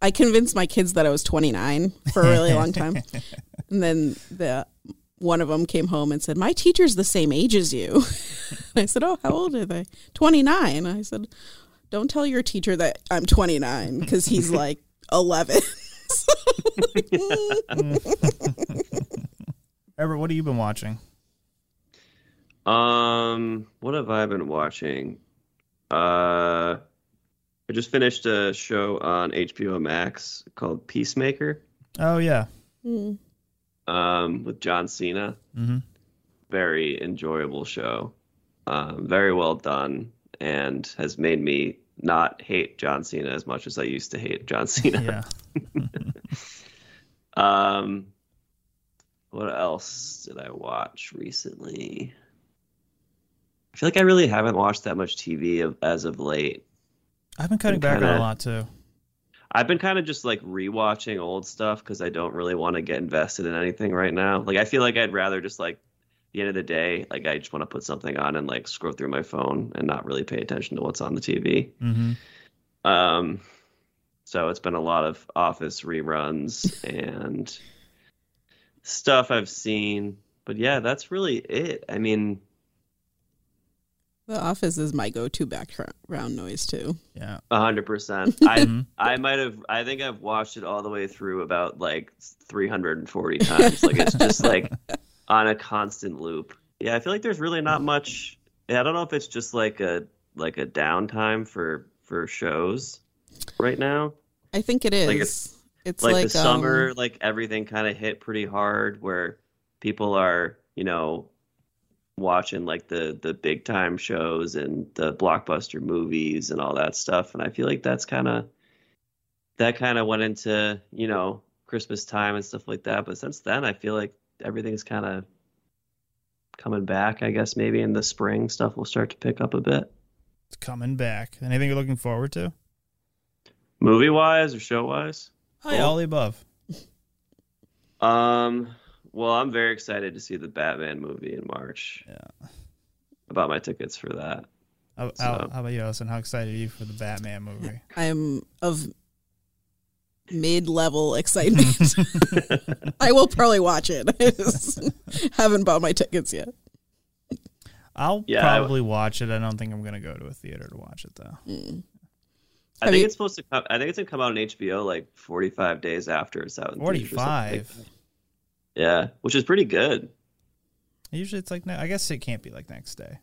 I convinced my kids that I was 29 for a really long time. and then the one of them came home and said, "My teacher's the same age as you." I said, "Oh, how old are they?" 29. I said, "Don't tell your teacher that I'm 29 because he's like 11." Everett, what have you been watching? Um, what have I been watching? Uh I just finished a show on HBO Max called Peacemaker. Oh yeah. Mm. Um, with John Cena. Mm-hmm. Very enjoyable show. Um, very well done, and has made me not hate John Cena as much as I used to hate John Cena. Yeah. um, what else did I watch recently? I feel like I really haven't watched that much TV of, as of late. I've been cutting Been back on kinda- a lot too. I've been kind of just like rewatching old stuff because I don't really want to get invested in anything right now. Like I feel like I'd rather just like the end of the day, like I just want to put something on and like scroll through my phone and not really pay attention to what's on the TV. hmm Um, so it's been a lot of Office reruns and stuff I've seen. But yeah, that's really it. I mean, The Office is my go-to background noise too. Yeah. a hundred percent. I Mhm. I might have. I think I've watched it all the way through about like 340 times. like it's just like on a constant loop. Yeah, I feel like there's really not much. I don't know if it's just like a like a downtime for for shows right now. I think it is. Like it's, it's like, like, the summer, um, like everything kind of hit pretty hard where people are, you know, watching like the the big time shows and the blockbuster movies and all that stuff. And I feel like that's kind of that kind of went into, you know, Christmas time and stuff like that. But since then, I feel like everything's kind of coming back. I guess maybe in the spring stuff will start to pick up a bit. It's coming back. Anything you're looking forward to? Movie wise or show wise? Oh, yeah, all the above. Um, well, I'm very excited to see the Batman movie in March. Yeah. I bought my tickets for that. How, So- how, how about you, Allison? How excited are you for the Batman movie? I'm of mid-level excitement. I will probably watch it. I just haven't bought my tickets yet. I'll Yeah, I- probably watch it. I don't think I'm going to go to a theater to watch it, though. Mm. I Have think you- it's supposed to come. I think it's gonna come out on HBO like 45 days after it's out. in theaters or something like 45. That. Yeah, which is pretty good. Usually it's like, ne- I guess it can't be like next day.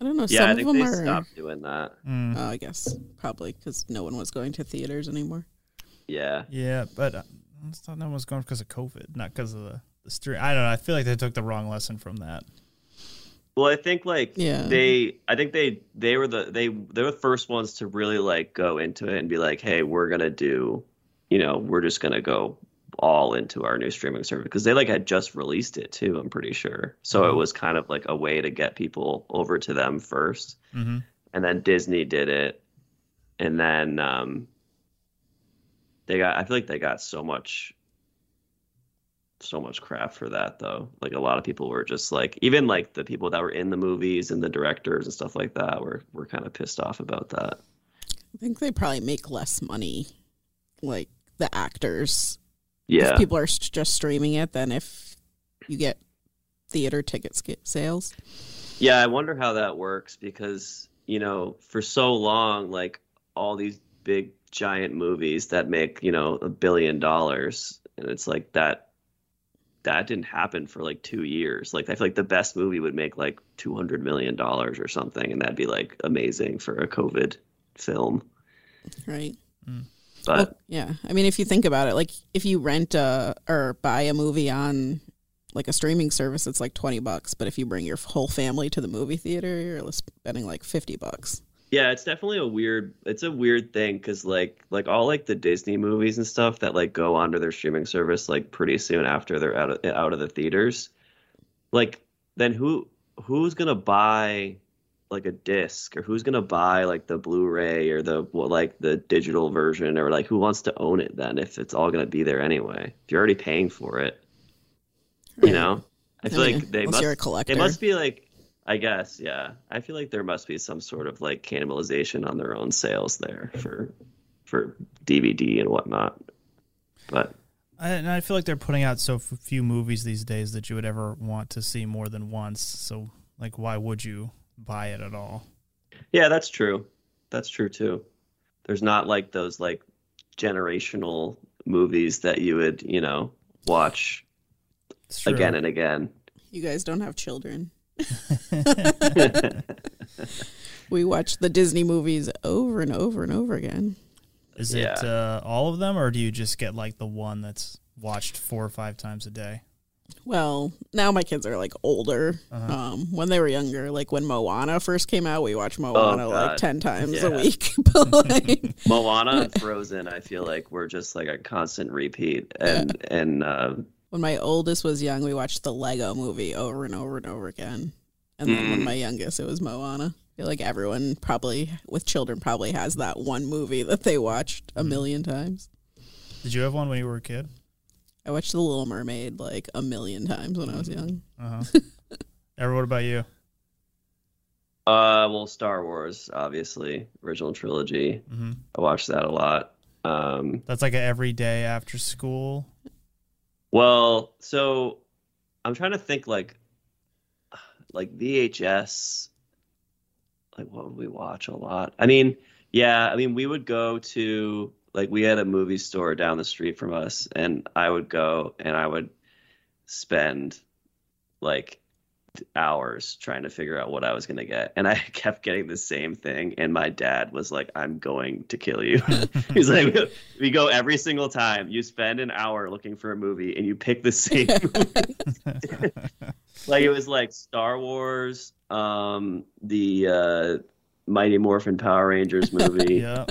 I don't know. Yeah, some I of them they are. stopped doing that. Mm. Oh, I guess probably because no one was going to theaters anymore. Yeah, Yeah, but uh, I thought no one was going because of COVID, not because of the, the stream. I don't know. I feel like they took the wrong lesson from that. Well, I think like Yeah. they, I think they, they were the they they were the first ones to really like go into it and be like, hey, we're gonna do, you know, we're just gonna go all into our new streaming service because they like had just released it too. I'm pretty sure, so it was kind of like a way to get people over to them first, hmm and then Disney did it, and then um, they got. I feel like they got so much so much crap for that though. Like a lot of people were just like even like the people that were in the movies and the directors and stuff like that were were kind of pissed off about that. I think they probably make less money, like the actors. Yeah. If people are just streaming it than if you get theater ticket sales. Yeah, I wonder how that works because, you know, for so long like all these big giant movies that make, you know, a billion dollars and it's like that that didn't happen for like 2 years. Like I feel like the best movie would make like 200 million dollars or something and that'd be like amazing for a COVID film. Right. Mm. But Well, yeah. I mean, if you think about it, like if you rent a or buy a movie on like a streaming service, it's like 20 bucks. But if you bring your whole family to the movie theater, you're spending like 50 bucks. Yeah, it's definitely a weird. It's a weird thing because like like all like the Disney movies and stuff that like go onto their streaming service like pretty soon after they're out of out of the theaters. Like then who who's gonna buy like a disc or who's gonna buy like the Blu-ray or the what like the digital version or like who wants to own it then if it's all gonna be there anyway if you're already paying for it you know I feel mean, like they must you're a collector. it must be like I guess, yeah. I feel like there must be some sort of like cannibalization on their own sales there for for DVD and whatnot. But I, and I feel like they're putting out so few movies these days that you would ever want to see more than once. So, like, why would you buy it at all? yeah, that's true. That's true too. There's not like those like generational movies that you would, you know, watch again and again. You guys don't have children. we watch the Disney movies over and over and over again. Is it uh, all of them, or do you just get like the one that's watched four or five times a day? Well, now my kids are like older. Uh-huh. Um, when they were younger, like when Moana first came out, we watched Moana like Oh, God. ten times Yeah. a week. but like, Moana and Frozen, I feel like we're just like a constant repeat, and and uh, When my oldest was young, we watched the Lego movie over and over and over again. And then when Mm. my youngest, it was Moana. I feel like everyone probably with children probably has that one movie that they watched a million times. Did you have one when you were a kid? I watched The Little Mermaid like a million times when I was young. Uh-huh. Ever, what about you? Uh, well, Star Wars, obviously, original trilogy. hmm I watched that a lot. Um, That's like a every day after school. well, so I'm trying to think like, like VHS. Like, what would we watch a lot? I mean, yeah, I mean, we would go to like we had a movie store down the street from us, and I would go and I would spend like hours trying to figure out what I was going to get. And I kept getting the same thing. And my dad was like, I'm going to kill you. He's like, we go every single time. You spend an hour looking for a movie and you pick the same like it was like Star Wars, um, the uh, Mighty Morphin Power Rangers movie. yeah.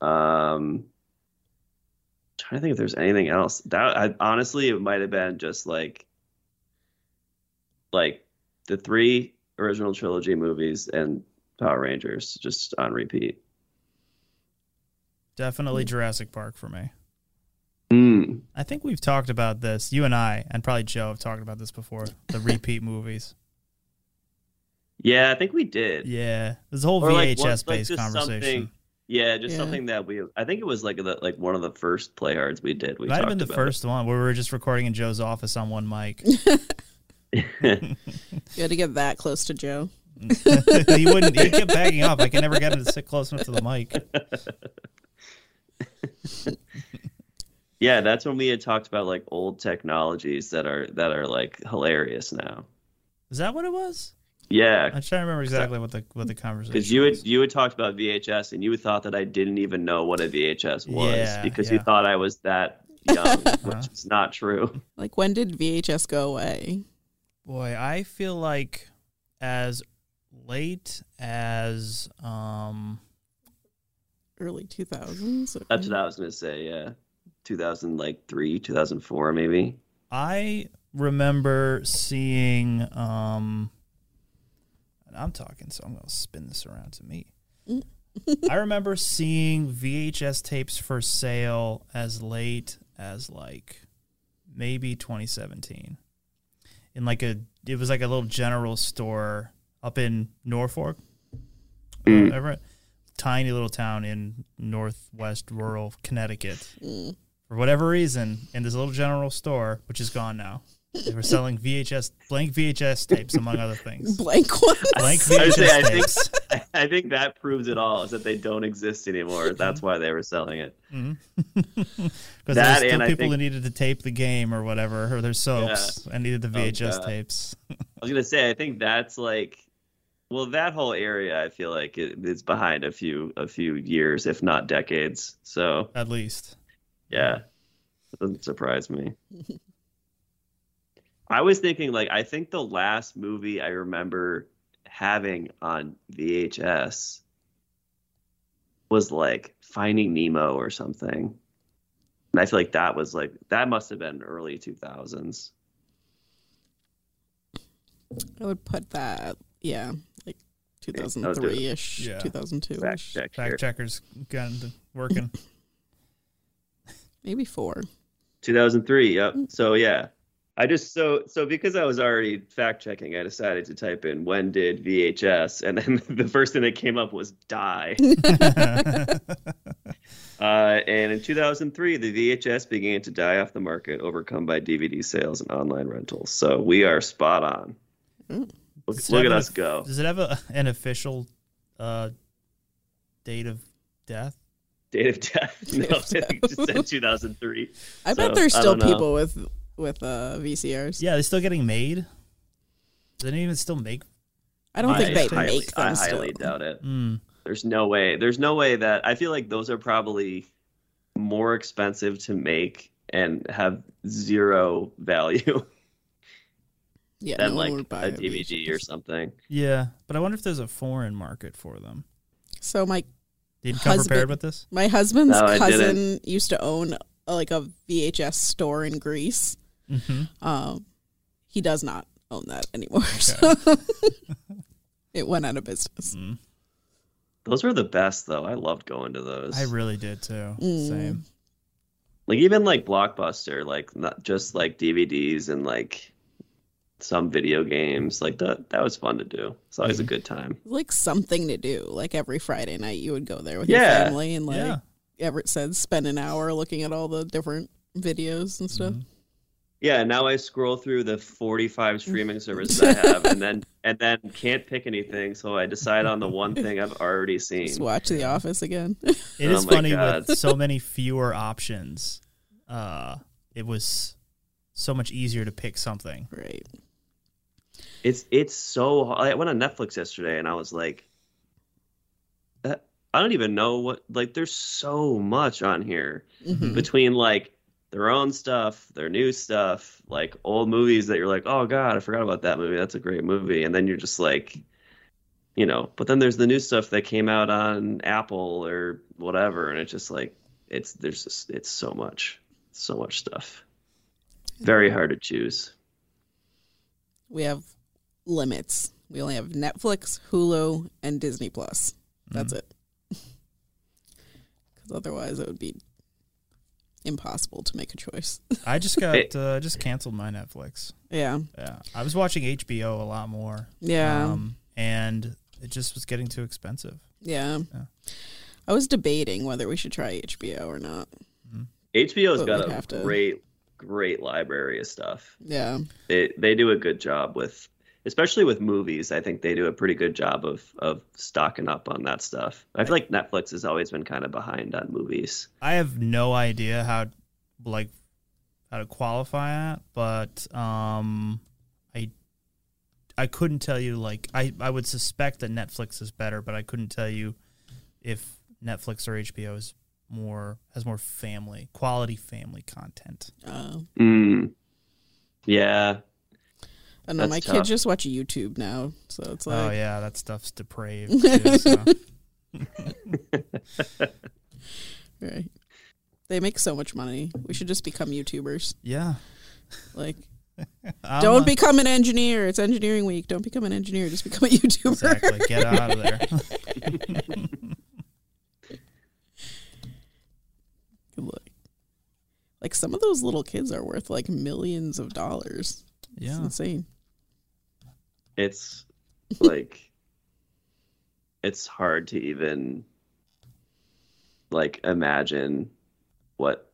Um, trying to think if there's anything else. That I, honestly, it might have been just like, like the three original trilogy movies and Power Rangers, just on repeat. Definitely Jurassic Park for me. Mm. I think we've talked about this. You and I, and probably Joe, have talked about this before. The repeat movies. Yeah, I think we did. Yeah, this whole Or, VHS like, based just conversation. Something- Yeah, just Yeah. something that we. I think it was like the, like one of the first playhards we did. We Might have been the about first one where we were just recording in Joe's office on one mic. You had to get that close to Joe. he wouldn't. He kept backing off. I could never get him to sit close enough to the mic. yeah, that's when we had talked about like old technologies that are that are like hilarious now. Is that what it was? Yeah, I'm trying to remember exactly what the what the conversation. Because you was. had you had talked about VHS and you thought that I didn't even know what a VHS was Yeah, because you thought I was that young, which is not true. Like when did VHS go away? Boy, I feel like as late as um Early 2000s? That's what I was gonna say. Yeah, two thousand like three, two thousand four, maybe. I remember seeing um and I'm talking so I'm going to spin this around to me. I remember seeing VHS tapes for sale as late as like maybe 2017. In like a it was like a little general store up in Norfolk. Mm. Everett. Tiny little town in northwest rural Connecticut Mm. for whatever reason in this little general store, which is gone now. They were selling VHS blank VHS tapes among other things. Blank ones. Blank I would VHS say, I think- I think that proves it all is that they don't exist anymore. Mm-hmm. That's why they were selling it. Mm-hmm. Because That there's still and I people think- who needed to tape the game or whatever, or their soaps and needed the Oh, VHS God. tapes. I was gonna say, I think that's like, well, that whole area, I feel like it, it's behind a few a few years, if not decades. So At least. yeah, it doesn't surprise me. I was thinking, like, I think the last movie I remember having on VHS was like Finding Nemo or something. And I feel like that was like that must have been early two thousands. I would put that, yeah, like 2003 ish, Yeah. 2002 Fact ish. check Fact here. checkers got into working. Maybe four. 2003. Yep. Mm. So yeah, I just so so because I was already fact checking, I decided to type in when did VHS, and then the first thing that came up was die. Uh, and in 2003, the VHS began to die off the market, overcome by DVD sales and online rentals. So we are spot on. Mm. Look, look at an us go. Does it have a, an official uh, date of death? Date of death. No, Date of I think it just said 2003. I So, bet there's still people with with uh, VCRs. Yeah, they're still getting made. Does anyone even still make? I don't think they highly, make them I still. highly doubt it. Mm, There's no way. There's no way that I feel like those are probably more expensive to make and have zero value Yeah, than no like a DVD or something. yeah, but I wonder if there's a foreign market for them. So my Did you come Husband- prepared with this? my husband's No, I cousin used to own uh, like a VHS store in Greece, Um, he does not own that anymore. So it went out of business. Those were the best though. I loved going to those. I really did too. Mm. Same. like even like Blockbuster, like not just like DVDs and like some video games. Like that that was fun to do. It's always Mm-hmm. a good time. Like something to do. Like every Friday night, you would go there with Yeah. your family and like Yeah. Everett said, spend an hour looking at all the different videos and stuff. Yeah, now I scroll through the 45 streaming services I have and then and then can't pick anything, so I decide on the one thing I've already seen. Just watch The Office again. It is Oh my funny God. with so many fewer options. Uh, it was so much easier to pick something. right. It's it's so. I went on Netflix yesterday and I was like uh, I don't even know what like there's so much on here Mhm. between like their own stuff, their new stuff, like old movies that you're like, "Oh god, I forgot about that movie. That's a great movie." And then you're just like you know, but then there's the new stuff that came out on Apple or whatever and it's just like it's there's just it's so much. So much stuff. Very hard to choose. We have limits. We only have Netflix, Hulu, and Disney Plus. That's mm-hmm. it. Because otherwise, it would be impossible to make a choice. I just got It- uh, just canceled my Netflix. yeah. Yeah, I was watching HBO a lot more. Yeah. um, and it just was getting too expensive. yeah. Yeah. I was debating whether we should try HBO or not. HBO's But got we'd a have to- great, great library of stuff. Yeah. They they do a good job with, especially with movies. I think they do a pretty good job of of stocking up on that stuff. I feel like Netflix has always been kind of behind on movies. I have no idea how like how to qualify that, but um I I couldn't tell you like I I would suspect that Netflix is better, but I couldn't tell you if Netflix or HBO is more has more family quality family content. Uh, Mm. Yeah, I know. That's My tough. kids just watch YouTube now. So it's like, oh yeah, that stuff's depraved. Too, so. right. They make so much money. We should just become YouTubers. Yeah. Like, I'm, don't uh, become an engineer. It's engineering week. Don't become an engineer. Just become a YouTuber. exactly. Get out of there. Like, like some of those little kids are worth like millions of dollars. It's yeah. insane. It's like it's hard to even like imagine what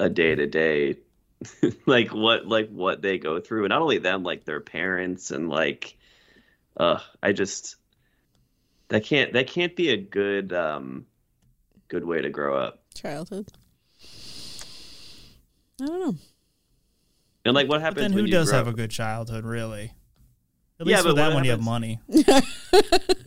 a day to day like what like what they go through and not only them like their parents and like uh i just that can't that can't be a good um good way to grow up Childhood. I don't know. and like what But happens then who you does grow have a good childhood, really? At Yeah, least but with that what one, you have money. Yeah,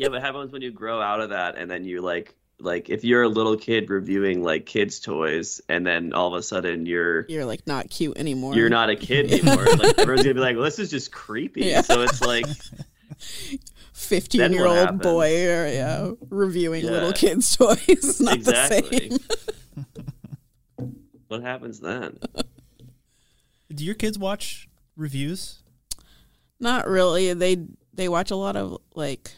but what happens when you grow out of that and then you like like if you're a little kid reviewing like kids toys and then all of a sudden you're You're like not cute anymore. you're not a kid anymore. like everyone's gonna be like, well, this is just creepy. Yeah. So it's like 15 year old happens? boy or yeah reviewing Yeah. little kids' toys. It's not exactly. the same. what happens then? Do your kids watch reviews? Not really. They they watch a lot of like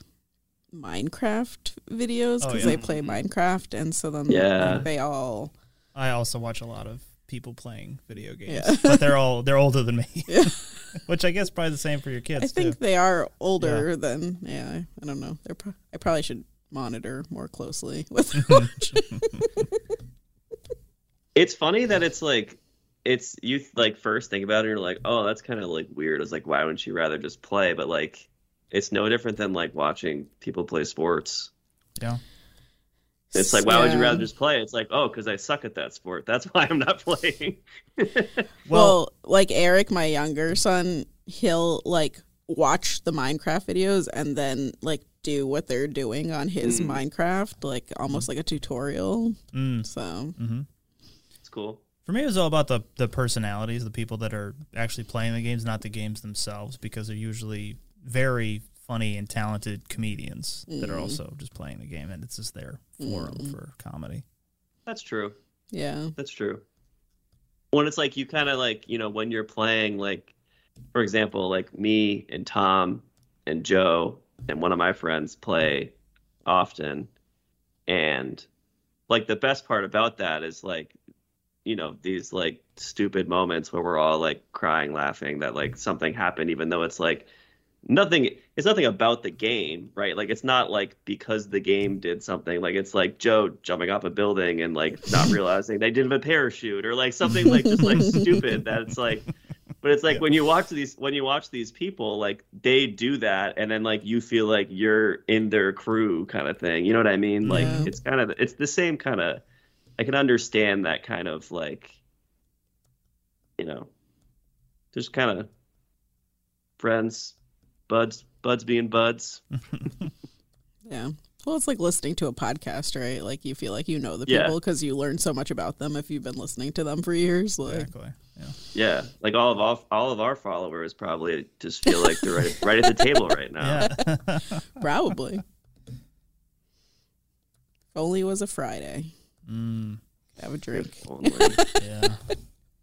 Minecraft videos Oh, because yeah. they play mm-hmm. Minecraft, and so then Yeah. like, they all I also watch a lot of people playing video games, Yeah. but they're all they're older than me, Yeah. which I guess probably the same for your kids. I think too. they are older than yeah. I don't know. They're pro- I probably should monitor more closely with their. It's funny that it's like it's you like first think about it and you're like, oh, that's kind of like weird. It's like why wouldn't you rather just play? But like it's no different than like watching people play sports. Yeah. It's like, why would you rather just play? It's like, oh, because I suck at that sport. That's why I'm not playing. Well, like Eric, my younger son, he'll like watch the Minecraft videos and then like do what they're doing on his Mm. Minecraft, like almost like a tutorial. Mm. So it's cool. For me, it was all about the the personalities, the people that are actually playing the games, not the games themselves, because they're usually very funny and talented comedians that are mm-hmm. also just playing the game, and it's just their forum mm-hmm. for comedy. That's true. yeah, That's true. when it's like you kind of like you know when you're playing like for example like me and tom and joe and one of my friends play often and like the best part about that is like you know these like stupid moments where we're all like crying laughing that like something happened even though it's like nothing it's nothing about the game right? Like it's not like because the game did something. Like it's like joe jumping off a building and like not realizing they didn't have a parachute or like something like just like stupid that it's like but it's like when you watch these when you watch these people like they do that and then like you feel like you're in their crew kind of thing. You know what i mean? Like Yeah. it's kind of it's the same kind of i can understand that kind of like you know just kind of friends buds buds being buds Yeah. Well, it's like listening to a podcast, right? Like you feel like you know the Yeah. people because you learn so much about them if you've been listening to them for years. Like, Exactly. Yeah. yeah like all of all, all of our followers probably just feel like they're right, right at the table right now Yeah. probably. if only was a Friday. Mm, Have a drink. Yeah.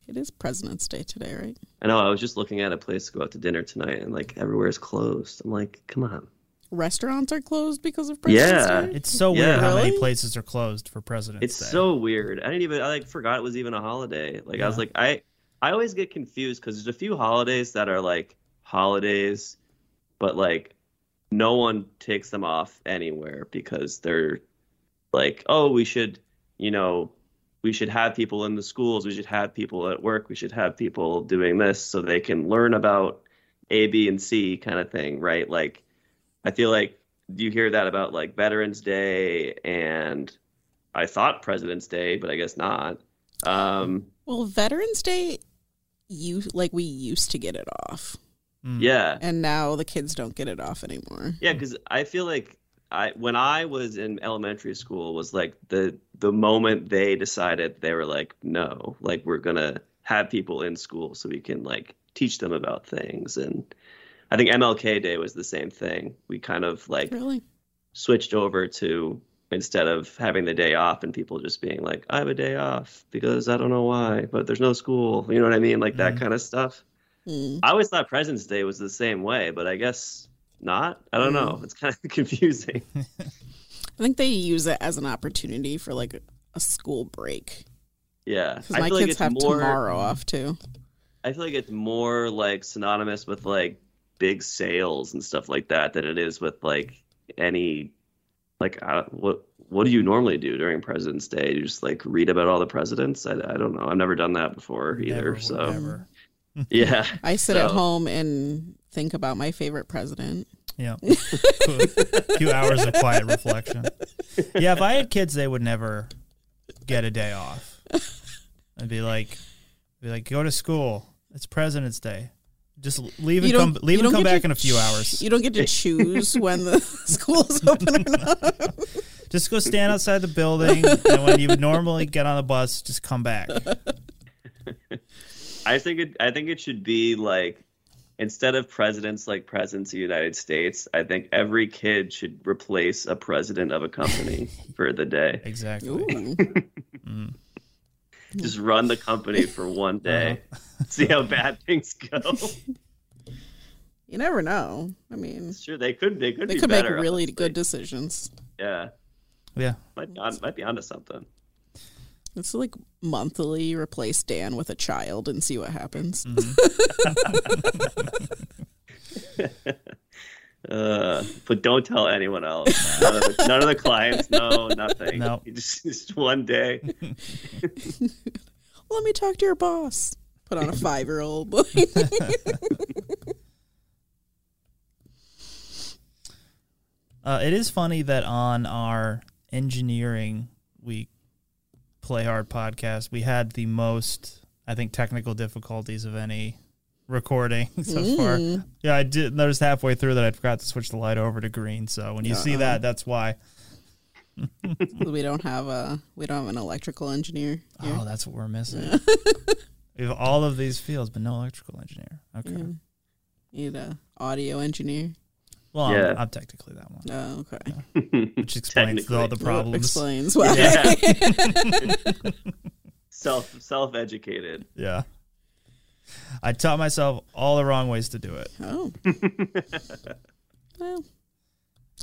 It is President's Day today, right? I know. I was just looking at a place to go out to dinner tonight, and like everywhere is closed. I'm like, come on. Restaurants are closed because of President's Yeah. Day. It's so weird Yeah. how many places are closed for President's It's Day. It's so weird. I didn't even. I like forgot it was even a holiday. Like I was like, I I always get confused because there's a few holidays that are like holidays, but like no one takes them off anywhere because they're like, oh, we should, you know, we should have people in the schools, we should have people at work, we should have people doing this so they can learn about A, B, and C kind of thing, right? Like, I feel like you hear that about like Veterans Day and I thought President's Day, but I guess not. Um, Well, Veterans Day, you like we used to get it off, Mm. yeah, and now the kids don't get it off anymore. yeah, because I feel like I when I was in elementary school was like the the moment they decided they were like, no, like we're gonna have people in school so we can like teach them about things and. I think MLK Day was the same thing. We kind of like Really? switched over to instead of having the day off and people just being like, I have a day off because I don't know why, but there's no school. You know what I mean? Like that Mhm. kind of stuff. Hmm. I always thought President's Day was the same way, but I guess not. I don't know. Mm. It's kind of confusing. I think they use it as an opportunity for like a, a school break Yeah. because my feel like kids it's have more, tomorrow off too. I feel like it's more like synonymous with like big sales and stuff like that than it is with like any like I, what what do you normally do during President's Day? You just like read about all the presidents? I, I don't know. I've never done that before either. Never, so never. yeah, I sit at home and think about my favorite president. Yeah. a few hours of quiet reflection. Yeah, if I had kids, they would never get a day off. I'd be like, be like, go to school. It's President's Day. Just leave and come. Leave you and come back to in a few hours. You don't get to choose when the school is open or not. Just go stand outside the building, and when you would normally get on the bus, just come back. I think it. I think it should be like instead of presidents like presidents of the United States. I think every kid should replace a president of a company for the day. Exactly. Mm. Just run the company for one day. See how bad things go. You never know. I mean, Sure, they could. They could. they be could make really honestly. good decisions. Yeah, Yeah. might be, on, might be onto something. It's like monthly replace Dan with a child and see what happens. Uh, but don't tell anyone else. None of the, none of the clients know nothing. No. You just, just one day. Let me talk to your boss. Put on a five year old. Uh, it is funny that on our engineering week play hard podcast, we had the most, I think, technical difficulties of any recording so far. Yeah, I did notice halfway through that I forgot to switch the light over to green. So when you see that, that's why. we don't have a we don't have an electrical engineer. Oh, here. Oh, that's what we're missing. we have all of these fields, but no electrical engineer. Okay. Need a audio engineer. Well, Yeah. I'm, I'm technically that one, Oh, okay. which explains all the Technically. problems. Explains why. Yeah. self self educated. Yeah. I taught myself all the wrong ways to do it. Oh. well,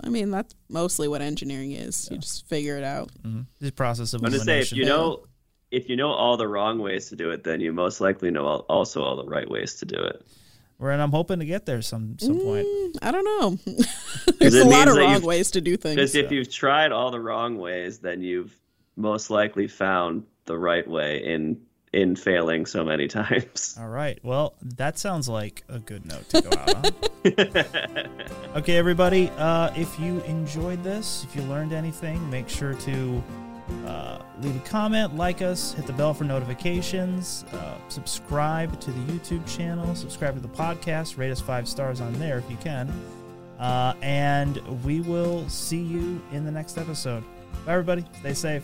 I mean, that's mostly what engineering is. You just figure it out. Mm-hmm. The process of I'm gonna say if you know if you know all the wrong ways to do it, then you most likely know all, also all the right ways to do it. Where and I'm hoping to get there some some point. Mm, I don't know. There's a lot of wrong ways to do things. Because things. if you've tried all the wrong ways, then you've most likely found the right way in in failing so many times. All right. Well, that sounds like a good note to go out on. okay, everybody. Uh, if you enjoyed this, if you learned anything, make sure to uh, leave a comment, like us, hit the bell for notifications, uh, subscribe to the YouTube channel, subscribe to the podcast, rate us five stars on there if you can. Uh, and we will see you in the next episode. Bye, everybody. Stay safe.